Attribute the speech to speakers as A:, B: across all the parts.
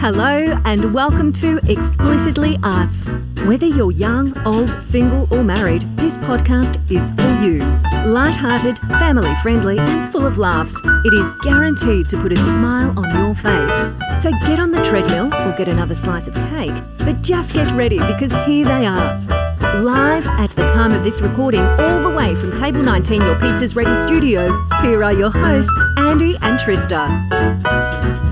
A: Hello, and welcome to Explicitly Us. Whether you're young, old, single, or married, this podcast is for you. Light-hearted, family friendly, and full of laughs, it is guaranteed to put a smile on your face. So get on the treadmill or get another slice of cake, but just get ready because here they are. Live at the time of this recording, all the way from Table 19, your Pizza's Ready studio, here are your hosts, Andy and Trista.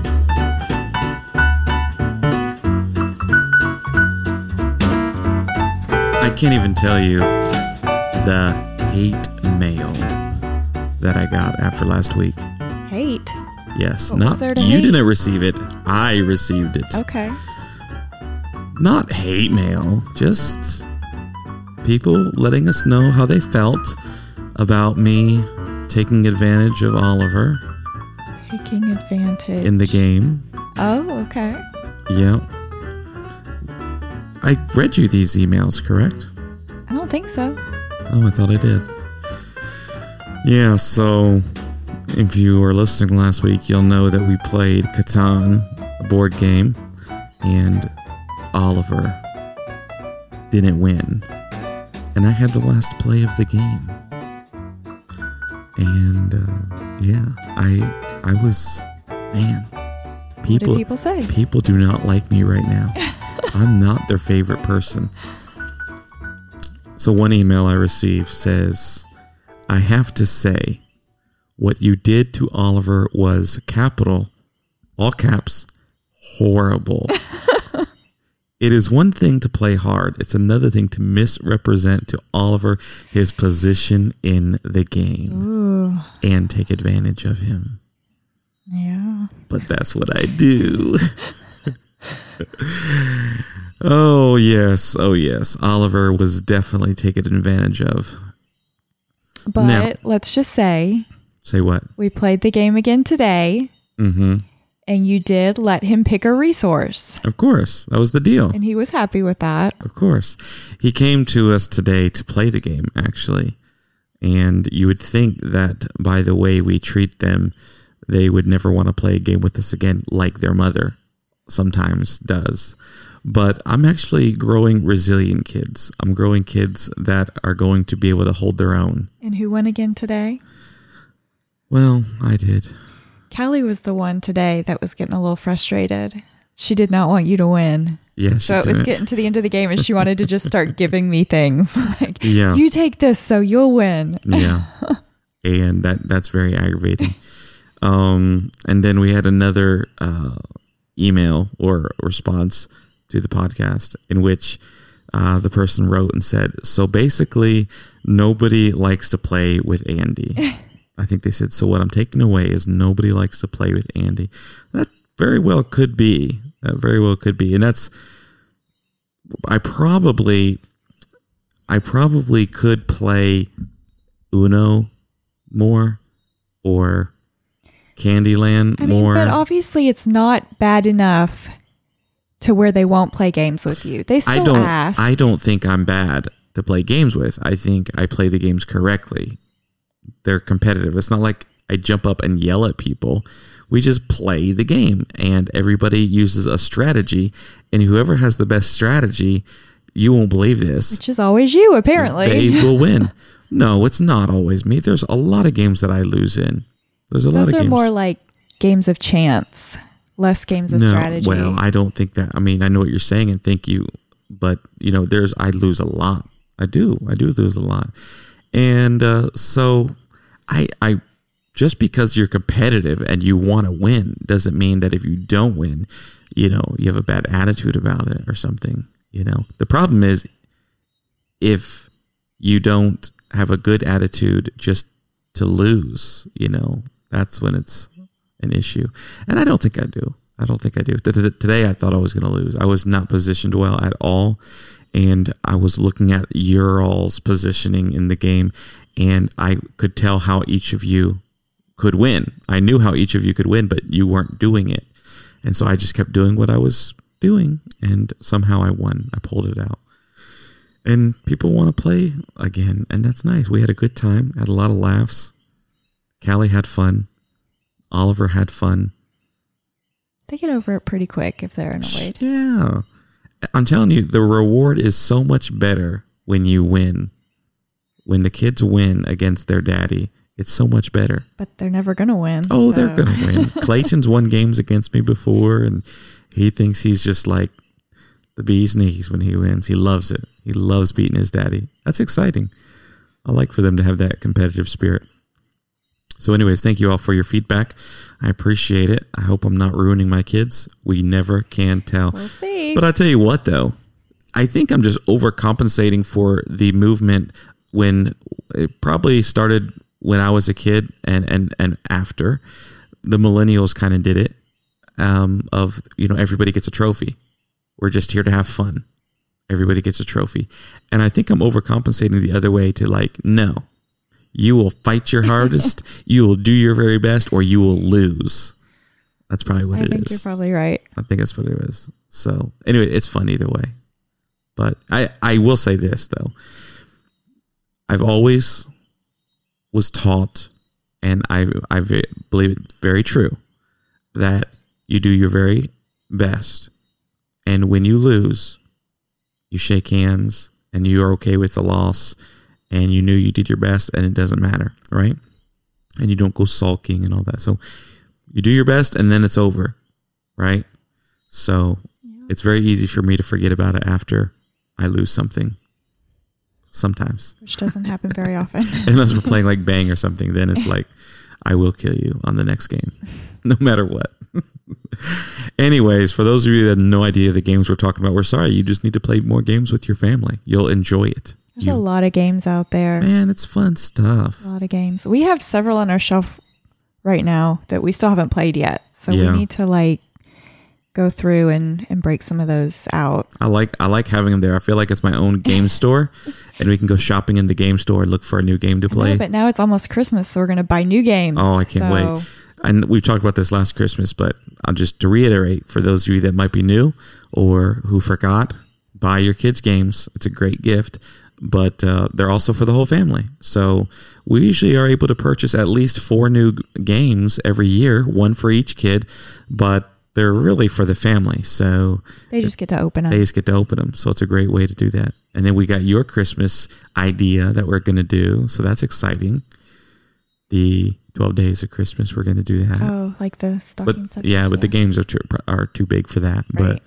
B: I can't even tell you the hate mail that I got after last week.
C: Hate.
B: Yes,
C: What
B: not you
C: hate?
B: didn't receive it. I received it.
C: Okay.
B: Not hate mail, just people letting us know how they felt about me taking advantage of Oliver
C: Taking advantage.
B: in the game.
C: Oh, okay.
B: Yeah. I read you these emails, correct?
C: I don't think so.
B: Oh, I thought I did. Yeah, so if you were listening last week, you'll know that we played Catan, a board game, and Oliver didn't win. And I had the last play of the game. And uh, yeah, I I was man. People
C: people say?
B: people do not like me right now. I'm not their favorite person. So one email I received says, I have to say, what you did to Oliver was capital, all caps, horrible. it is one thing to play hard, it's another thing to misrepresent to Oliver his position in the game
C: Ooh.
B: and take advantage of him.
C: Yeah.
B: But that's what I do. oh, yes. Oh, yes. Oliver was definitely taken advantage of.
C: But
B: Now-
C: let's just say
B: Say what?
C: we played the game again today
B: Mm hmm.
C: and you did let him pick a resource.
B: Of course. That was the deal.
C: And he was happy with that.
B: Of course. He came to us today to play the game, actually. And you would think that by the way we treat them, they would never want to play a game with us again, like their mother sometimes does. But I'm actually growing resilient kids. I'm growing kids that are going to be able to hold their own.
C: And who won again today?
B: Well, I did.
C: Callie was the one today that was getting a little frustrated. She did not want you to win.
B: Yeah, she
C: So it was getting to the end of the game and she wanted to just start giving me things. Like,
B: Yeah.
C: you take this so you'll win.
B: yeah and that that's very aggravating um and then we had another uh email or response to the podcast in which uh, the person wrote and said so basically nobody likes to play with andy. I think they said so what i'm taking away is nobody likes to play with andy. That very well could be. That very well could be. And that's i probably i probably could play uno more or Candyland
C: I mean,
B: more.
C: but obviously it's not bad enough to where they won't play games with you. They still
B: I don't
C: ask.
B: I don't think I'm bad to play games with. I think I play the games correctly. They're competitive. It's not like I jump up and yell at people. We just play the game and everybody uses a strategy and whoever has the best strategy, you won't believe this.
C: which is always you, apparently.
B: They will win. No, it's not always me. There's a lot of games that I lose in. There's a lot
C: Those are
B: games.
C: more like games of chance, less games of strategy.
B: Well, I don't think that. I mean, I know what you're saying, and thank you, but you know, there's I lose a lot. I do. I do lose a lot, and uh, so I I just because you're competitive and you want to win doesn't mean that if you don't win, you know, you have a bad attitude about it or something. You know, the problem is if you don't have a good attitude just to lose, you know, that's when it's an issue. And I don't think I do. I don't think I do. Today I thought I was going to lose. I was not positioned well at all. And I was looking at your all's positioning in the game, and I could tell how each of you could win. I knew how each of you could win, but you weren't doing it. And so I just kept doing what I was doing, and somehow I won. I pulled it out. And people want to play again, and that's nice. We had a good time, had a lot of laughs. Callie had fun. Oliver had fun.
C: They get over it pretty quick if they're annoyed.
B: Yeah. I'm telling you, the reward is so much better when you win. When the kids win against their daddy, it's so much better.
C: But they're never gonna win.
B: Oh, they're gonna win. Clayton's won games against me before, and he thinks he's just like the bee's knees when he wins. He loves it. He loves beating his daddy. That's exciting. I like for them to have that competitive spirit. So, anyways, thank you all for your feedback. I appreciate it. I hope I'm not ruining my kids. We never can tell.
C: We'll see.
B: But I tell you what, though, I think I'm just overcompensating for the movement when it probably started when I was a kid and and and after the millennials kind of did it. Um, of you know everybody gets a trophy. We're just here to have fun. Everybody gets a trophy, and I think I'm overcompensating the other way to like no. You will fight your hardest. you will do your very best, or you will lose. That's probably what it is.
C: I
B: it
C: think you're probably right.
B: I think that's what it is. So anyway, it's fun either way. But I I will say this though. I've always was taught, and I I believe it very true, that you do your very best, and when you lose, you shake hands and you are okay with the loss, and you knew you did your best, and it doesn't matter, right? And you don't go sulking and all that. So you do your best, and then it's over, right? So it's very easy for me to forget about it after I lose something. Sometimes,
C: Which doesn't happen very often.
B: unless we're playing like Bang or something, then it's like, I will kill you on the next game, no matter what. Anyways, for those of you that have no idea the games we're talking about, we're sorry. You just need to play more games with your family. You'll enjoy it.
C: There's
B: You-
C: a lot of games out there.
B: man, it's fun stuff.
C: A lot of games. We have several on our shelf right now that we still haven't played yet. So
B: Yeah.
C: we need to like go through and, and break some of those out.
B: I like I like having them there. I feel like it's my own game store, and we can go shopping in the game store and look for a new game to
C: I know,
B: play.
C: but now it's almost Christmas, so we're gonna buy new games.
B: Oh, I can't
C: So,
B: wait. And we've talked about this last Christmas, but I'll just to reiterate for those of you that might be new or who forgot, buy your kids games. It's a great gift, but uh, they're also for the whole family. So we usually are able to purchase at least four new games every year, one for each kid, but they're really for the family. So
C: They just get to open them.
B: they just get to open them. So it's a great way to do that. And then we got your Christmas idea that we're going to do. So that's exciting. The 12 days of Christmas, we're going to do that.
C: oh, like the stocking
B: but yeah, but the games are too, are too big for that. But
C: Right.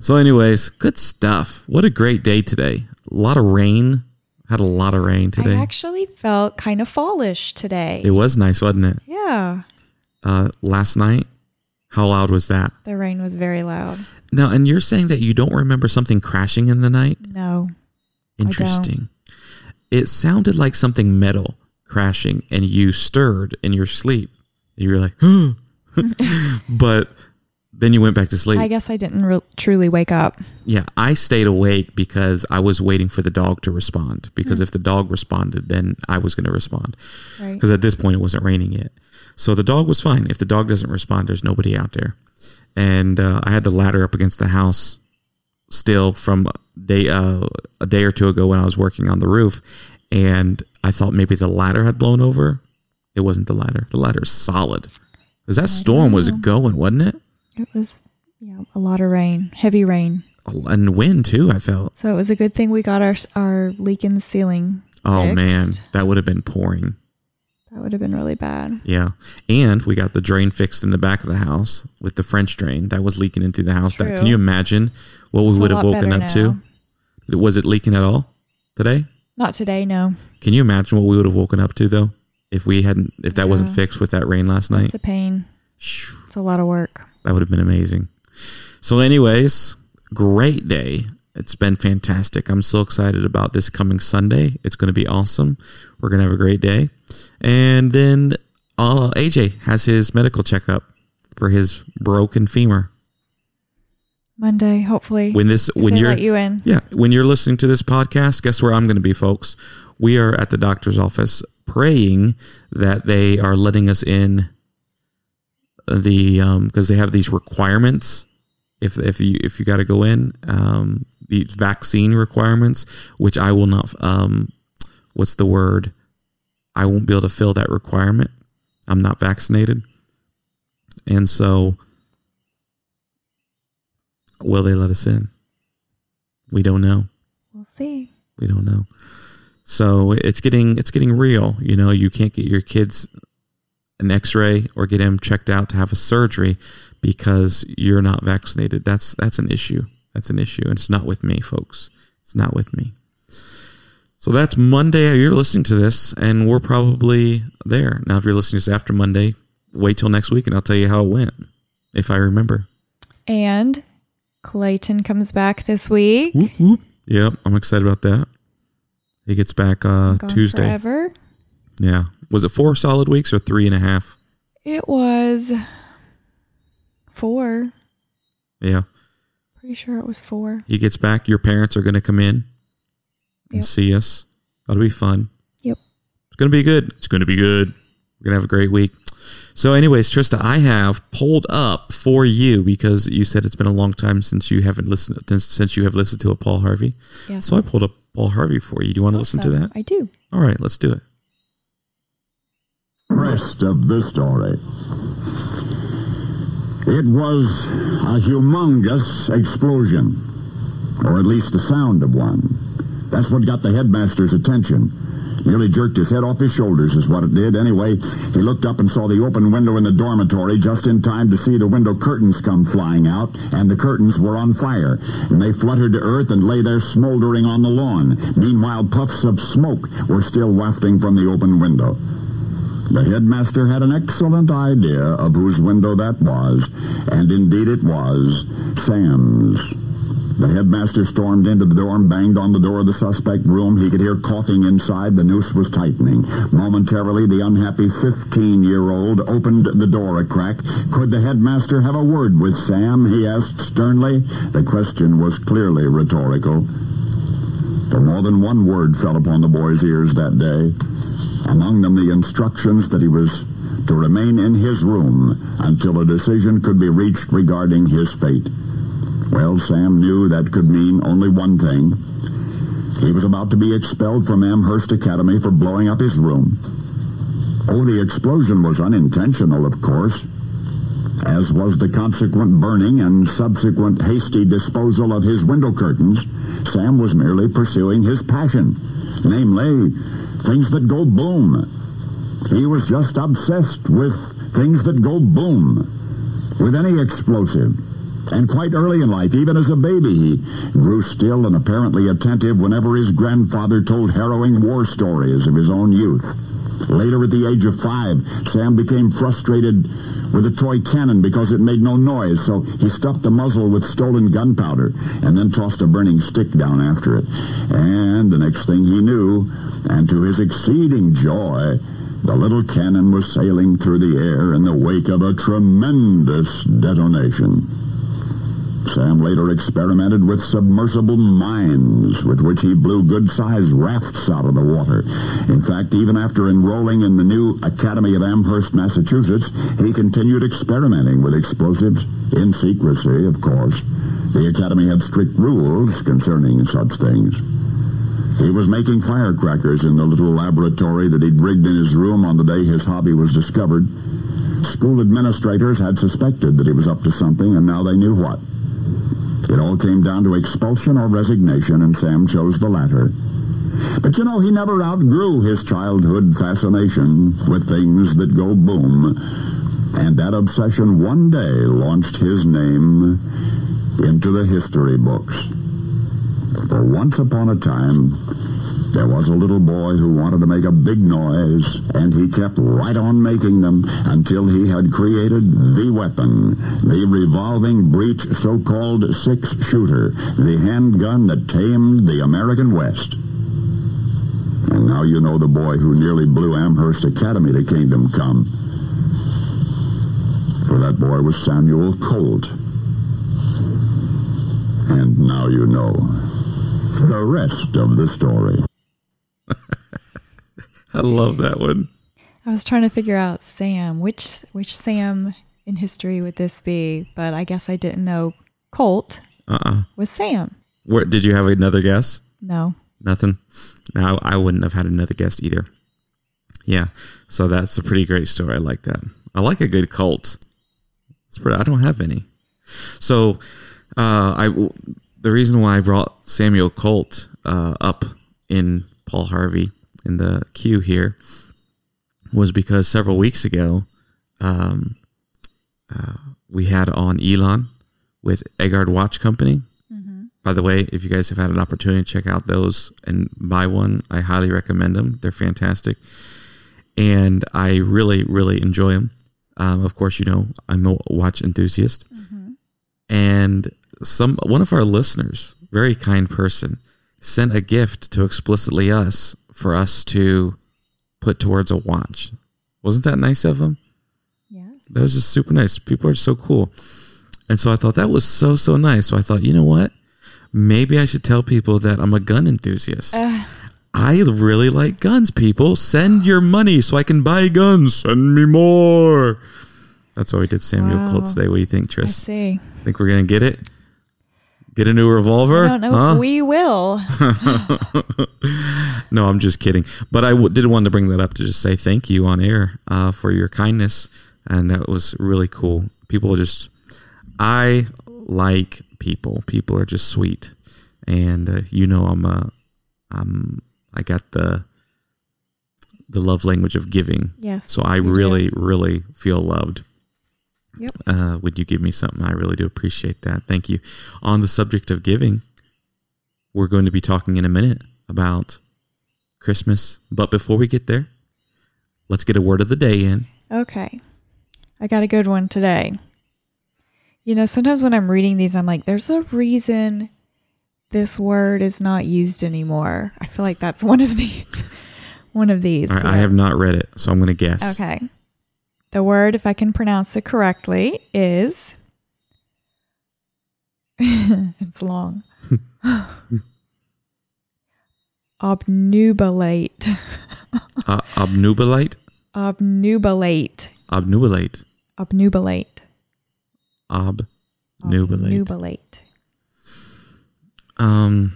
B: So, anyways, good stuff. What a great day today. A lot of rain. Had a lot of rain today.
C: I actually felt kind of fallish today.
B: it was nice, wasn't it?
C: yeah,
B: Uh, last night, how loud was that?
C: the rain was very loud.
B: Now, and you're saying that you don't remember something crashing in the night?
C: No.
B: Interesting. It sounded like something metal crashing, and you stirred in your sleep. You were like, but then you went back to sleep.
C: I guess I didn't re- truly wake up.
B: Yeah, I stayed awake because I was waiting for the dog to respond. Because if the dog responded, then I was going to respond.
C: Right.
B: Because at this point, it wasn't raining yet. So the dog was fine. If the dog doesn't respond, there's nobody out there. And uh, I had the ladder up against the house still from day uh, a day or two ago when I was working on the roof, and I thought maybe the ladder had blown over. It wasn't the ladder. The ladder's solid because that storm was going, wasn't it?
C: It was yeah a lot of rain, heavy rain.
B: Oh, and wind too. I felt.
C: So it was a good thing we got our our leak in the ceiling.
B: Oh
C: fixed.
B: man, that would have been pouring.
C: that would have been really bad.
B: Yeah, and we got the drain fixed in the back of the house with the French drain that was leaking into the house. That, can you imagine what we
C: It's
B: would have woken up to? Was it leaking at all today?
C: Not today, no.
B: Can you imagine what we would have woken up to though if we hadn't if that wasn't fixed with that rain last night?
C: It's a pain. It's a lot of work.
B: That would have been amazing. So, anyways, great day. It's been fantastic. I'm so excited about this coming Sunday. It's going to be awesome. We're going to have a great day. And then uh, AJ has his medical checkup for his broken femur.
C: Monday, hopefully.
B: When this, when you're,
C: let you in.
B: yeah, when you're listening to this podcast, guess where I'm going to be, folks? We are at the doctor's office praying that they are letting us in the um because they have these requirements if if you if you got to go in um these vaccine requirements which I will not um what's the word I won't be able to fill that requirement I'm not vaccinated and so will they let us in? We don't know.
C: We'll see.
B: We don't know. So it's getting it's getting real. You know, you can't get your kids an X-ray or get him checked out to have a surgery because you're not vaccinated. That's that's an issue. That's an issue, and it's not with me, folks. It's not with me. So that's Monday. You're listening to this, and we're probably there now. If you're listening to this after Monday, wait till next week, and I'll tell you how it went if I remember.
C: And Clayton comes back this week.
B: Whoop, whoop. Yep, I'm excited about that. He gets back uh,
C: Gone
B: Tuesday.
C: Forever.
B: Yeah. Was it four solid weeks or three and a half?
C: It was four.
B: Yeah.
C: Pretty sure it was four.
B: He gets back. Your parents are going to come in and
C: Yep.
B: see us. That'll be fun.
C: Yep.
B: It's going to be good. It's going to be good. We're going to have a great week. So, anyways, Trista, I have pulled up for you because you said it's been a long time since you haven't listened since, since you have listened to a Paul Harvey.
C: Yes.
B: So I pulled up Paul Harvey for you. Do you want to listen to that?
C: I do.
B: All right, let's do it.
D: Rest of the story. It was a humongous explosion, or at least the sound of one. That's what got the headmaster's attention. Nearly jerked his head off his shoulders, is what it did. Anyway, he looked up and saw the open window in the dormitory just in time to see the window curtains come flying out, and the curtains were on fire. And they fluttered to earth and lay there smoldering on the lawn. Meanwhile, puffs of smoke were still wafting from the open window. The headmaster had an excellent idea of whose window that was, and indeed it was Sam's. The headmaster stormed into the dorm, banged on the door of the suspect room. He could hear coughing inside. The noose was tightening. Momentarily, the unhappy 15-year-old opened the door a crack. Could the headmaster have a word with Sam? He asked sternly. The question was clearly rhetorical. For more than one word fell upon the boy's ears that day among them the instructions that he was to remain in his room until a decision could be reached regarding his fate. Well, Sam knew that could mean only one thing. He was about to be expelled from Amherst Academy for blowing up his room. Oh, the explosion was unintentional, of course, as was the consequent burning and subsequent hasty disposal of his window curtains. Sam was merely pursuing his passion, namely, things that go boom. He was just obsessed with things that go boom, with any explosive. And quite early in life, even as a baby, he grew still and apparently attentive whenever his grandfather told harrowing war stories of his own youth. Later, at the age of five, Sam became frustrated with a toy cannon because it made no noise, so he stuffed the muzzle with stolen gunpowder and then tossed a burning stick down after it. And the next thing he knew, and to his exceeding joy, the little cannon was sailing through the air in the wake of a tremendous detonation. Sam later experimented with submersible mines with which he blew good-sized rafts out of the water. In fact, even after enrolling in the new Academy of Amherst, Massachusetts, he continued experimenting with explosives in secrecy, of course. The Academy had strict rules concerning such things. He was making firecrackers in the little laboratory that he'd rigged in his room on the day his hobby was discovered. School administrators had suspected that he was up to something, and now they knew what. It all came down to expulsion or resignation, and Sam chose the latter. But you know, he never outgrew his childhood fascination with things that go boom. And that obsession one day launched his name into the history books. For once upon a time, there was a little boy who wanted to make a big noise, and he kept right on making them until he had created the weapon, the revolving breech so-called six-shooter, the handgun that tamed the American West. And now you know the boy who nearly blew Amherst Academy to kingdom come. For that boy was Samuel Colt. And now you know the rest of the story.
B: I love that one.
C: I was trying to figure out Sam. Which which Sam in history would this be? But I guess I didn't know Colt
B: Uh-uh.
C: was Sam.
B: Where did you have another guess?
C: No.
B: Nothing. No, I wouldn't have had another guess either. Yeah. So that's a pretty great story. I like that. I like a good cult. It's pretty, I don't have any. So Uh, I the reason why I brought Samuel Colt uh, up in Paul Harvey in the queue here was because several weeks ago, um, uh, we had on Elon with Egard Watch Company. By the way, if you guys have had an opportunity to check out those and buy one, I highly recommend them. They're fantastic, and I really, really enjoy them. Um, of course, you know I'm a watch enthusiast, and some one of our listeners, very kind person, sent a gift to explicitly us for us to put towards a watch. Wasn't that nice of him?
C: Yes.
B: That was just super nice. People are so cool. And so I thought that was so, so nice. So I thought, you know what? Maybe I should tell people that I'm a gun enthusiast. I really like guns, people. Send your money so I can buy guns. Send me more. That's why we did Samuel
C: Wow.
B: Colt today. What do you think, Tris?
C: I see.
B: Think we're going to get it? Get a new revolver?
C: I don't know
B: Huh?
C: if we will.
B: No, I'm just kidding. But I w- did want to bring that up to just say thank you on air uh, for your kindness, and that was really cool. People just, I like people. People are just sweet, and uh, you know, I'm a, I'm, I got the, the love language of giving.
C: Yes.
B: So I
C: you do.
B: really, really feel loved.
C: Yep.
B: Uh, would you give me something? I really do appreciate that. Thank you. On the subject of giving, we're going to be talking in a minute about Christmas. But before we get there, let's get a word of the day in.
C: Okay. I got a good one today. You know, sometimes when I'm reading these, I'm like, there's a reason this word is not used anymore. I feel like that's one of the one of these.
B: Right, I have not read it, so I'm going to guess.
C: Okay. The word, if I can pronounce it correctly, is it's long. Obnubilate.
B: Uh, obnubilate,
C: Obnubilate.
B: obnubilate,
C: Obnubilate.
B: obnubilate.
C: Obnubilate.
B: Um.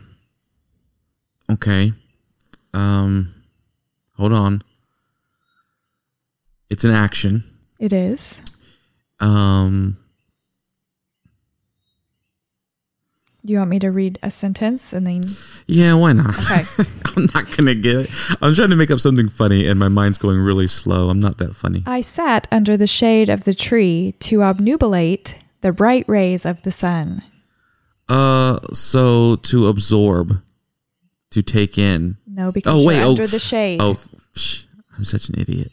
B: Okay. Um. Hold on. It's an action.
C: It is.
B: Um.
C: Do you want me to read a sentence and then
B: Yeah, why not?
C: Okay.
B: I'm not gonna get it. I'm trying to make up something funny, and my mind's going really slow. I'm not that funny.
C: I sat under the shade of the tree to obnubilate the bright rays of the sun.
B: Uh, so to absorb, to take in.
C: No, because
B: Oh, wait,
C: you're
B: oh,
C: under the shade.
B: Oh, psh, I'm such an idiot.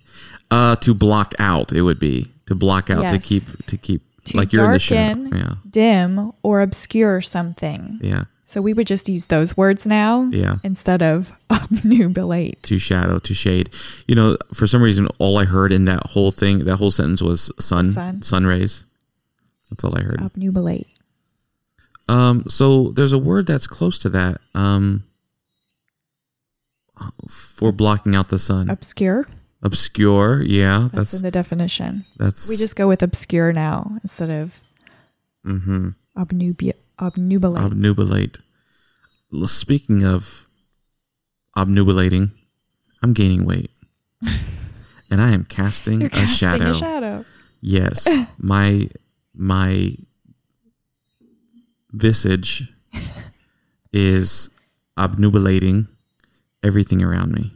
B: Uh, to block out, it would be to block out to
C: Yes.
B: keep to keep
C: to
B: like you're in the shadow. Yeah,
C: dim, or obscure something.
B: yeah,
C: So we would just use those words now
B: yeah.
C: instead of obnubilate.
B: To shadow, to shade. You know, for some reason, all I heard in that whole thing, that whole sentence was sun,
C: Sun.
B: sun rays. That's all I heard.
C: Obnubilate.
B: Um, so there's a word that's close to that. Um, for blocking out the sun.
C: Obscure.
B: Obscure, yeah,
C: That's,
B: that's
C: in the definition.
B: that's.
C: We just go with obscure now instead of
B: hmm
C: obnubi- obnubilate.
B: obnubilate. L- Speaking of obnubilating, I'm gaining weight, and I am casting, a
C: casting
B: shadow.
C: a shadow.
B: Yes, my my visage is obnubilating everything around me.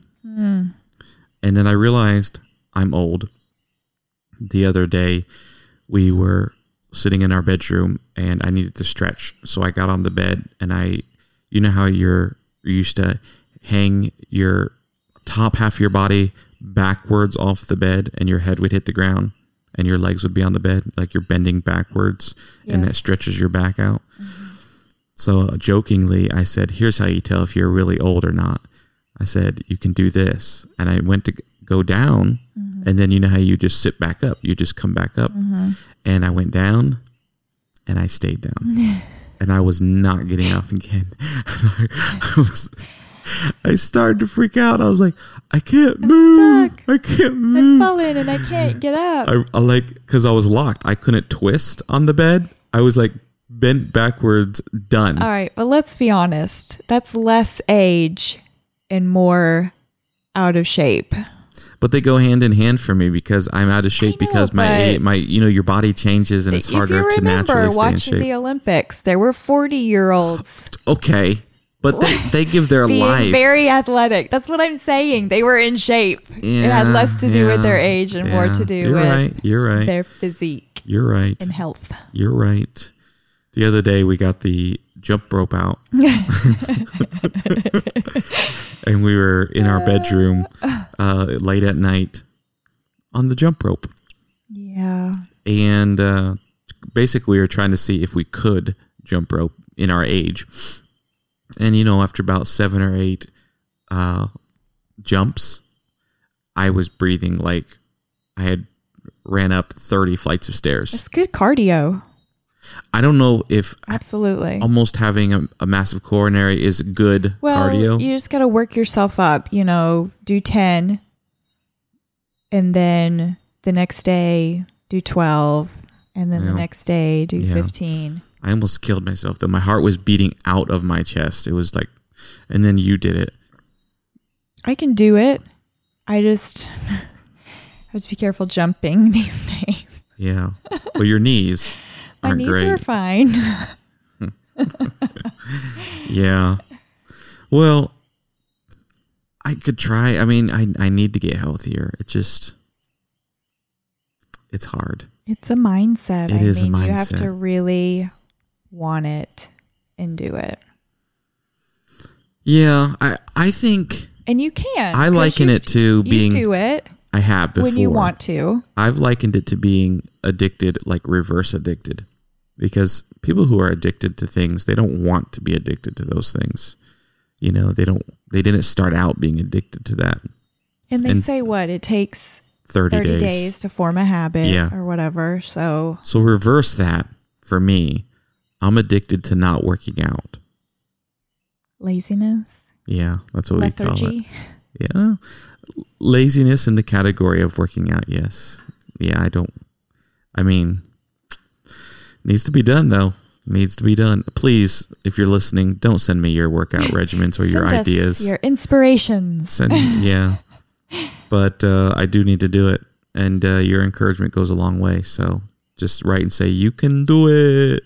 B: And then I realized I'm old. The other day, we were sitting in our bedroom and I needed to stretch. So I got on the bed and I, you know how you're you used to hang your top half of your body backwards off the bed and your head would hit the ground and your legs would be on the bed, like you're bending backwards and that stretches your back out. So uh, jokingly, I said, "Here's how you tell if you're really old or not." I said, "You can do this," and I went to go down, mm-hmm. and then you know how you just sit back up, you just come back up, mm-hmm. and I went down, and I stayed down, and I was not getting off again. I, was, I started to freak out. I was like, "I can't move!
C: stuck.
B: I can't move.
C: I'm
B: move!"
C: falling and I can't get up.
B: I, I like because I was locked. I couldn't twist on the bed. I was like bent backwards, done.
C: All right, well, let's be honest. That's less age and more out of shape.
B: but they go hand in hand for me because I'm out of shape
C: know,
B: because my my you know your body changes and it's harder to naturally stay in
C: watching
B: shape.
C: the Olympics, there were 40 year olds
B: okay, but they they give their
C: being
B: life.
C: very athletic. That's what I'm saying. They were in shape. it had less to do with their age and more to do
B: You're
C: with
B: right. You're right.
C: their physique
B: You're right.
C: and health.
B: You're right. The other day we got the jump rope out. and we were in our bedroom uh, late at night on the jump rope.
C: Yeah.
B: And uh, basically we were trying to see if we could jump rope in our age. And you know, after about seven or eight uh, jumps, I was breathing like I had ran up 30 flights of stairs.
C: It's good cardio.
B: I don't know if
C: Absolutely.
B: almost having a, a massive coronary is good
C: well,
B: cardio.
C: you just got to work yourself up. You know, do 10 and then the next day do 12 and then the next day do
B: Yeah.
C: 15.
B: I almost killed myself though. My heart was beating out of my chest. It was like, and then you did it.
C: I can do it. I just I just be careful jumping these days.
B: Yeah. But your knees
C: My knees
B: great.
C: are fine.
B: Yeah. Well, I could try. I mean, I I need to get healthier. It just it's hard.
C: It's a mindset.
B: It
C: I
B: is a
C: mean, you have to really want it and do it.
B: Yeah, I I think
C: And you can.
B: I liken
C: you-
B: it to being
C: do it
B: I have before.
C: when you want to.
B: I've likened it to being addicted, like reverse addicted, because people who are addicted to things, they don't want to be addicted to those things. You know, they don't. They didn't start out being addicted to that.
C: And they
B: And-
C: say what? It takes
B: Thirty,
C: 30
B: days.
C: days. to form a habit
B: Yeah.
C: or whatever. So
B: So reverse that for me. I'm addicted to not working out.
C: laziness,
B: Yeah, that's what we call it. Yeah, laziness in the category of working out. Yes. Yeah, I don't. I mean, needs to be done though. Needs to be done. Please, if you're listening, don't send me your workout regimens or your ideas.
C: your inspirations.
B: Send, yeah. But uh, I do need to do it, and uh, your encouragement goes a long way. So just write and say you can do it.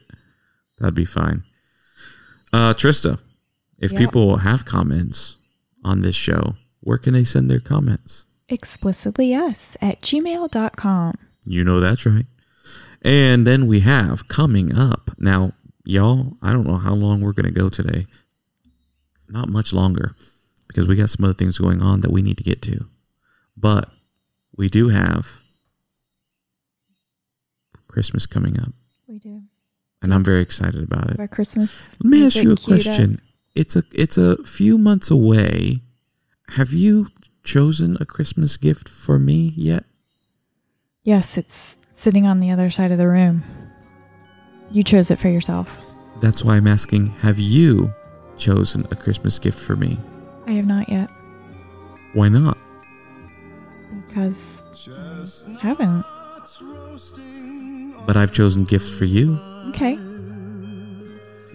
B: That'd be fine. Uh, Trista, if
C: Yeah.
B: people have comments on this show, where can they send their comments?
C: Explicitly us at gmail.com.
B: You know that's right. And then we have coming up. Now, y'all, I don't know how long we're going to go today. Not much longer because we got some other things going on that we need to get to. But we do have Christmas coming up,
C: We do.
B: and I'm very excited about it.
C: Our Christmas.
B: Let me ask you a
C: queued up.
B: question. It's a it's a few months away. Have you chosen a Christmas gift for me yet?
C: Yes, it's sitting on the other side of the room. You chose it for yourself.
B: That's why I'm asking, have you chosen a Christmas gift for me?
C: I have not yet
B: Why not?
C: because I haven't.
B: But I've chosen gifts for you.
C: Okay.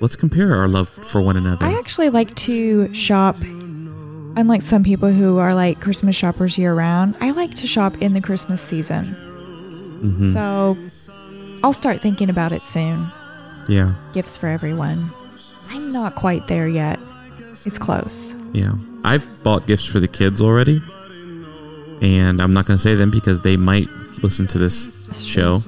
B: Let's compare our love for one another.
C: I actually like to shop. Unlike some people who are like Christmas shoppers year round, I like to shop in the Christmas season.
B: Mhm.
C: So I'll start thinking about it soon.
B: yeah,
C: Gifts for everyone. I'm not quite there yet. It's close.
B: yeah. I've bought gifts for the kids already. And I'm not going to say them because they might listen to this
C: That's
B: show.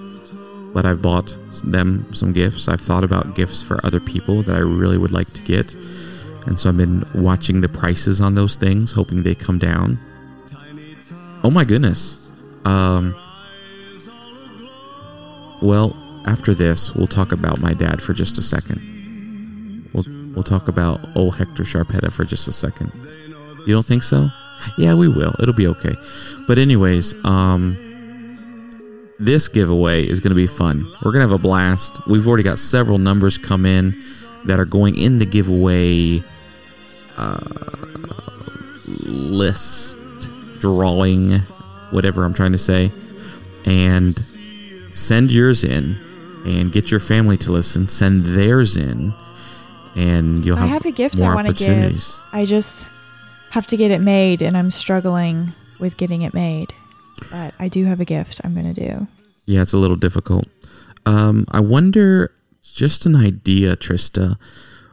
B: But I've bought them some gifts. I've thought about gifts for other people that I really would like to get. And so I've been watching the prices on those things, hoping they come down. Oh my goodness. Um, well, after this, we'll talk about my dad for just a second. We'll, we'll talk about old Hector Sharpetta for just a second. You don't think so? Yeah, we will. It'll be okay. But anyways, um, this giveaway is going to be fun. We're going to have a blast. We've already got several numbers come in that are going in the giveaway uh, list, drawing, whatever I'm trying to say. And send yours in and get your family to listen. Send theirs in. And you'll
C: I
B: have,
C: have a gift
B: more
C: I want to give. I just have to get it made and I'm struggling with getting it made. But I do have a gift I'm going to do.
B: Yeah, it's a little difficult. Um, I wonder, just an idea, Trista,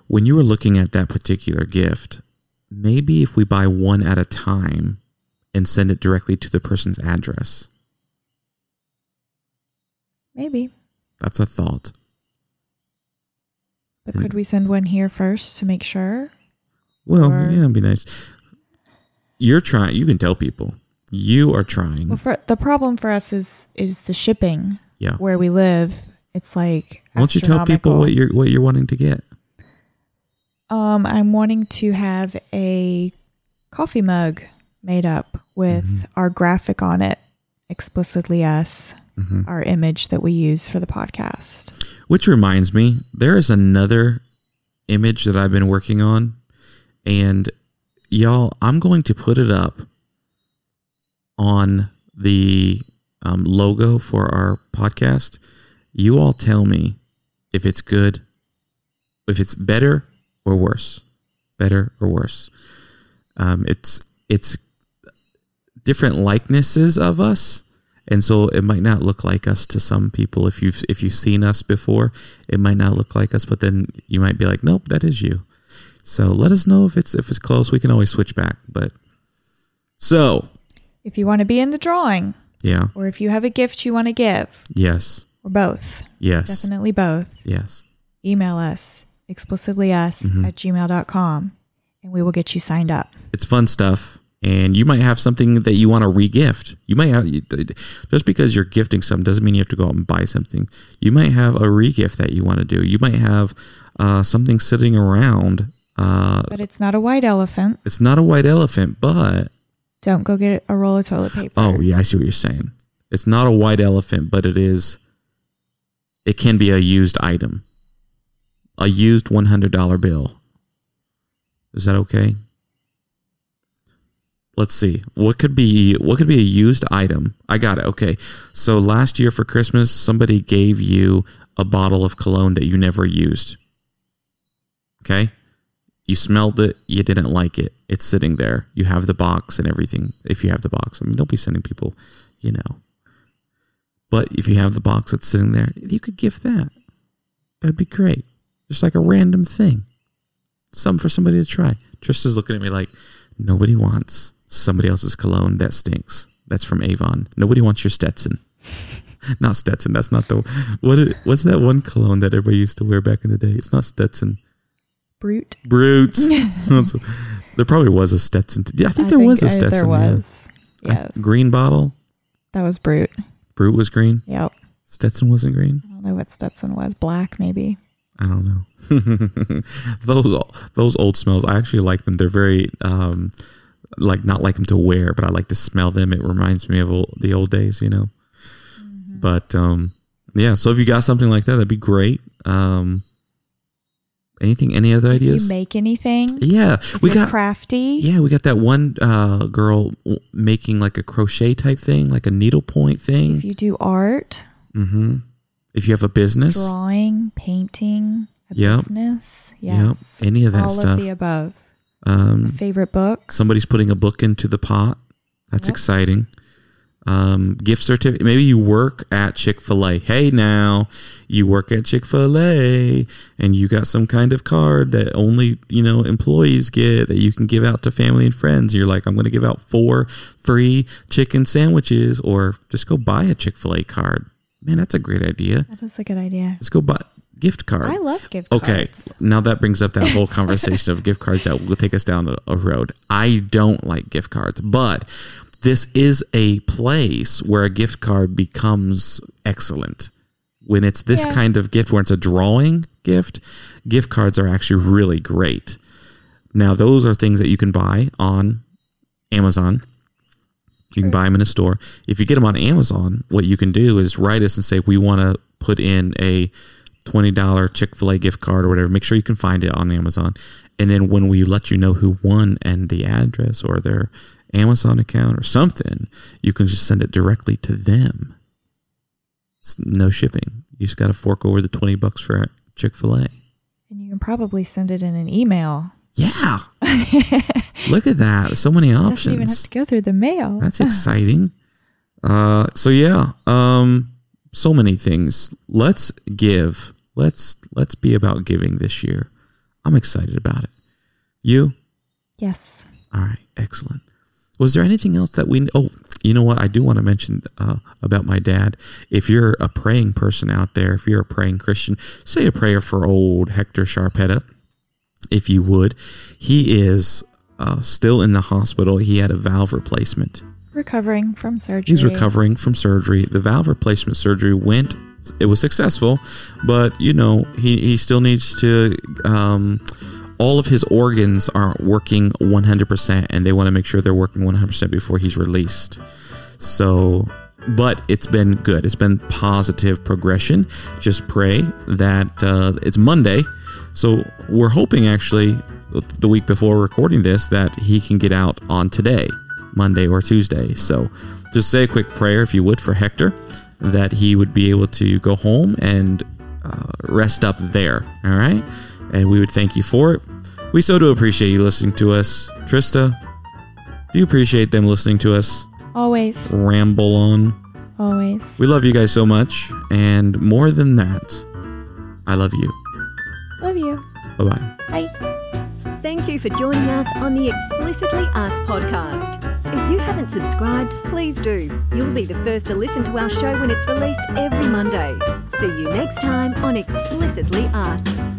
B: when you were looking at that particular gift, maybe if we buy one at a time and send it directly to the person's address.
C: Maybe.
B: That's a thought.
C: But could we send one here first to make sure?
B: Well,
C: Or-
B: yeah, it'd be nice. You're trying. You can tell people you are trying.
C: Well, for, the problem for us is is the shipping
B: yeah.
C: where we live. It's like
B: Why don't you tell people
C: astronomical.
B: what you're what you're wanting to get?
C: Um, I'm wanting to have a coffee mug made up with
B: Mm-hmm.
C: our graphic on it, explicitly us,
B: Mhm.
C: our image that we use for the podcast.
B: Which reminds me, there is another image that I've been working on, and y'all, I'm going to put it up on the um, logo for our podcast. You all tell me if it's good, if it's better or worse, better or worse. Um, it's it's different likenesses of us and so it might not look like us to some people. If you've if you've seen us before it might not look like us but then you might be like nope that is you. So let us know if it's if it's close. We can always switch back but so.
C: If you want to be in the drawing,
B: yeah.
C: Or if you have a gift you want to give,
B: yes.
C: Or both,
B: yes.
C: Definitely both,
B: yes.
C: Email us. Explicitly us
B: Mhm.
C: at gmail.com and we will get you signed up.
B: it's fun stuff and you might have something that you want to regift. You might have just because you're gifting something doesn't mean you have to go out and buy something. You might have a regift that you want to do. You might have uh, something sitting around uh,
C: But it's not a white elephant.
B: it's not a white elephant but
C: Don't go get a roll of toilet paper.
B: oh yeah i see what you're saying. It's not a white elephant but it is it can be a used item. A used $100 bill. Is that okay let's see. What could be what could be a used item? I got it. Okay. So last year for christmas somebody gave you a bottle of cologne that you never used. Okay? You smelled it. You didn't like it. It's sitting there. You have the box and everything. If you have the box i mean don't be sending people you know. But if you have the box that's sitting there you could gift that. That'd be great. Just like a random thing. Something for somebody to try. Trista's looking at me like nobody wants somebody else's cologne that stinks that's from avon nobody wants your stetson not stetson that's not the what is, what's that one cologne that everybody used to wear back in the day it's not stetson Brut. Brut. There probably was a Stetson. Yeah, I think there was a Stetson.
C: There
B: yeah.
C: was.
B: A
C: Yes.
B: green bottle.
C: That was Brut.
B: Brut was green.
C: Yep.
B: Stetson wasn't green.
C: I don't know what Stetson was. Black, maybe.
B: I don't know. those those old smells, I actually like them. They're very um, like not like them to wear, but I like to smell them. It reminds me of old, the old days, you know. But um, yeah, so if you got something like that, that'd be great. Um, anything? Any other
C: If you
B: ideas?
C: make anything,
B: yeah,
C: if
B: we got
C: crafty.
B: Yeah, we got that one uh, girl w- making like a crochet type thing, like a needlepoint thing.
C: If you do art,
B: mm-hmm. If you have a business,
C: drawing, painting, a
B: Yep.
C: business,
B: Yep.
C: yes,
B: Any of that
C: all
B: stuff.
C: of the above.
B: Um,
C: Favorite book.
B: somebody's putting a book into the pot. That's
C: Yep.
B: exciting. Um, gift certificate. Maybe you work at Chick Fil A. Hey, now you work at Chick Fil A, and you got some kind of card that only you know employees get that you can give out to family and friends. You're like, I'm going to give out four free chicken sandwiches, or just go buy a Chick Fil A card. Man, that's a great idea.
C: That is a good idea.
B: Just go buy gift card.
C: I love gift
B: Okay,
C: cards. Okay.
B: Now that brings up that whole conversation of gift cards that will take us down a, a road. I don't like gift cards, but this is a place where a gift card becomes excellent. When it's this
C: Yeah.
B: kind of gift, where it's a drawing gift, gift cards are actually really great. Now, those are things that you can buy on Amazon. You can buy them in a store. If you get them on Amazon, what you can do is write us and say, we want to put in a $20 Chick fil A gift card or whatever. Make sure you can find it on Amazon. And then when we let you know who won and the address or their Amazon account or something, you can just send it directly to them. It's no shipping. You just got to fork over the 20 bucks for Chick fil A.
C: And you can probably send it in an email.
B: Yeah. Look at that. So many
C: Doesn't even have
B: options.
C: to go through the mail.
B: That's exciting. Uh, so yeah, um, so many things. Let's give. Let's let's be about giving this year. I'm excited about it. You?
C: yes.
B: All right, excellent. Was there anything else that we? Oh, you know what? I do want to mention uh, about my dad. If you're a praying person out there, if you're a praying Christian, say a prayer for old Hector Sharpetta, if you would. He is uh, still in the hospital. He had a valve replacement.
C: Recovering from surgery.
B: He's recovering from surgery. The valve replacement surgery went. It was successful, but you know he he still needs to. Um, all of his organs aren't working 100%, and they want to make sure they're working 100% before he's released. So, but it's been good. It's been positive progression. Just pray that uh, it's Monday. So we're hoping actually the week before recording this that he can get out on today, Monday or Tuesday. So just say a quick prayer if you would for Hector that he would be able to go home and uh, rest up there. All right. And we would thank you for it. We so do appreciate you listening to us. Trista, do you appreciate them listening to us
C: Always.
B: ramble on?
C: Always.
B: We love you guys so much. And more than that, I love you.
C: Love you.
B: Bye bye.
C: Bye.
A: Thank you for joining us on the Explicitly Us podcast. If you haven't subscribed, please do. You'll be the first to listen to our show when it's released every Monday. See you next time on Explicitly Us.